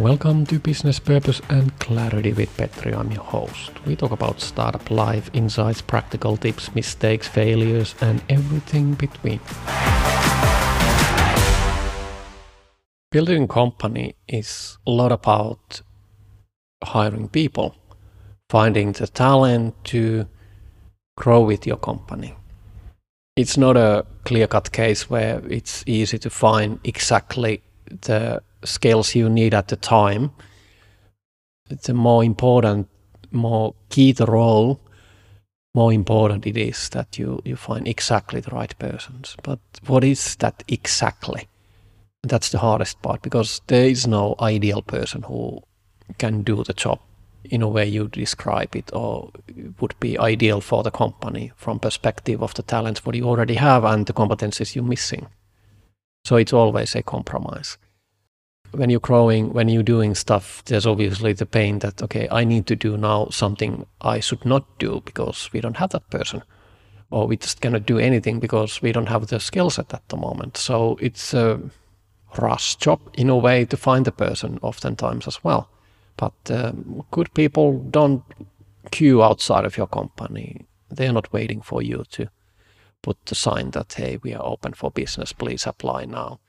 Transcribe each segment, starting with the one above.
Welcome to Business Purpose and Clarity with Petri. I'm your host. We talk about startup life, insights, practical tips, mistakes, failures, and everything between. Building a company is a lot about hiring people, finding the talent to grow with your company. It's not a clear cut case where it's easy to find exactly the skills you need at the time, the more important, more key the role, more important it is that you, you find exactly the right persons. But what is that exactly? That's the hardest part because there is no ideal person who can do the job in a way you describe it or would be ideal for the company from perspective of the talents what you already have and the competencies you're missing. So it's always a compromise when you're growing, when you're doing stuff, there's obviously the pain that, okay, I need to do now something I should not do because we don't have that person. Or we just cannot do anything because we don't have the skill set at the moment. So it's a rush job in a way to find the person oftentimes as well. But um, good people don't queue outside of your company. They're not waiting for you to put the sign that, hey, we are open for business, please apply now.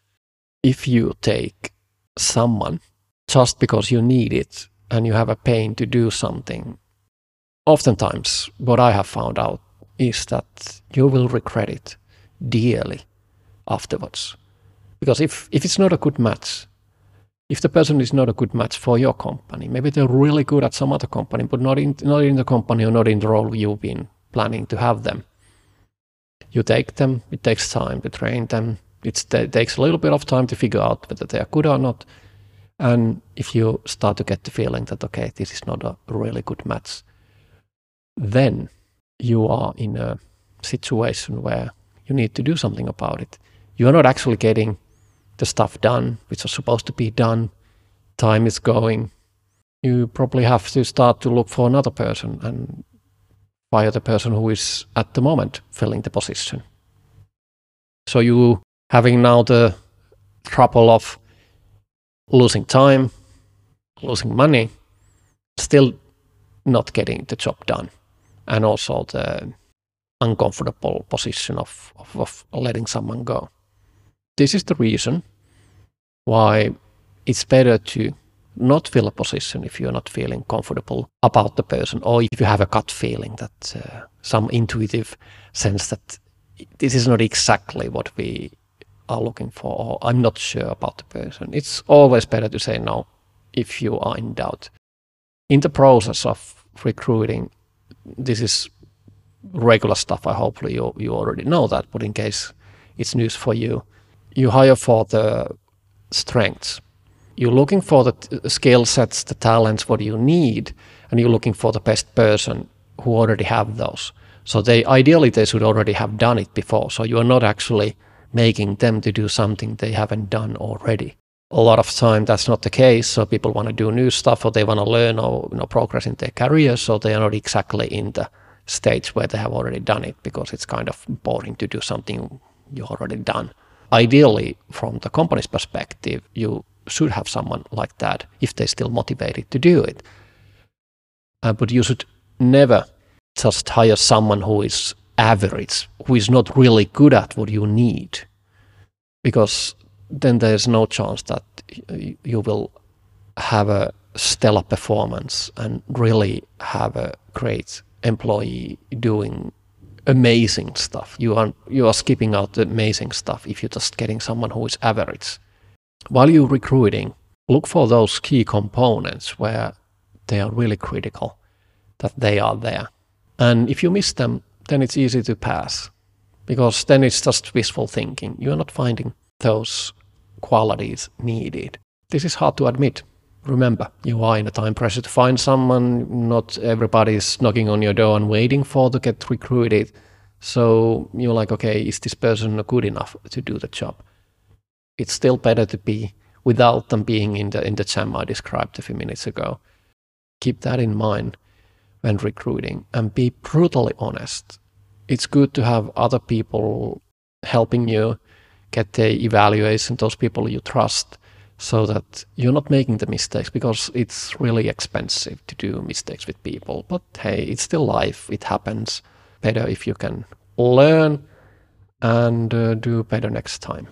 If you take someone just because you need it and you have a pain to do something, oftentimes what I have found out is that you will regret it dearly afterwards. Because if, if it's not a good match, if the person is not a good match for your company, maybe they're really good at some other company, but not in, not in the company or not in the role you've been planning to have them. You take them, it takes time to train them, it takes a little bit of time to figure out whether they are good or not. And if you start to get the feeling that, okay, this is not a really good match, then you are in a situation where you need to do something about it. You are not actually getting the stuff done, which is supposed to be done. Time is going. You probably have to start to look for another person and fire the person who is at the moment filling the position. So you having now the trouble of losing time, losing money, still not getting the job done, and also the uncomfortable position of, of, of letting someone go. This is the reason why it's better to not fill a position if you're not feeling comfortable about the person, or if you have a gut feeling that uh, some intuitive sense that this is not exactly what we are looking for, or I'm not sure about the person. It's always better to say no if you are in doubt. In the process of recruiting, this is regular stuff. I hopefully you you already know that, but in case it's news for you, you hire for the strengths. You're looking for the skill sets, the talents, what you need, and you're looking for the best person who already have those. So they ideally they should already have done it before. So you are not actually making them to do something they haven't done already. A lot of time that's not the case. So people want to do new stuff or they want to learn or you know, progress in their career. So they are not exactly in the stage where they have already done it because it's kind of boring to do something you already done. Ideally, from the company's perspective, you should have someone like that if they're still motivated to do it. Uh, but you should never just hire someone who is average who is not really good at what you need because then there's no chance that you will have a stellar performance and really have a great employee doing amazing stuff. You are you are skipping out the amazing stuff if you're just getting someone who is average. While you're recruiting, look for those key components where they are really critical that they are there. And if you miss them, then it's easy to pass because then it's just wishful thinking. You're not finding those qualities needed. This is hard to admit. Remember, you are in a time pressure to find someone. Not everybody is knocking on your door and waiting for to get recruited. So you're like, okay, is this person good enough to do the job? It's still better to be without them being in the in the jam I described a few minutes ago. Keep that in mind when recruiting and be brutally honest. It's good to have other people helping you get the evaluation, those people you trust, so that you're not making the mistakes because it's really expensive to do mistakes with people. But hey, it's still life, it happens. Better if you can learn and uh, do better next time.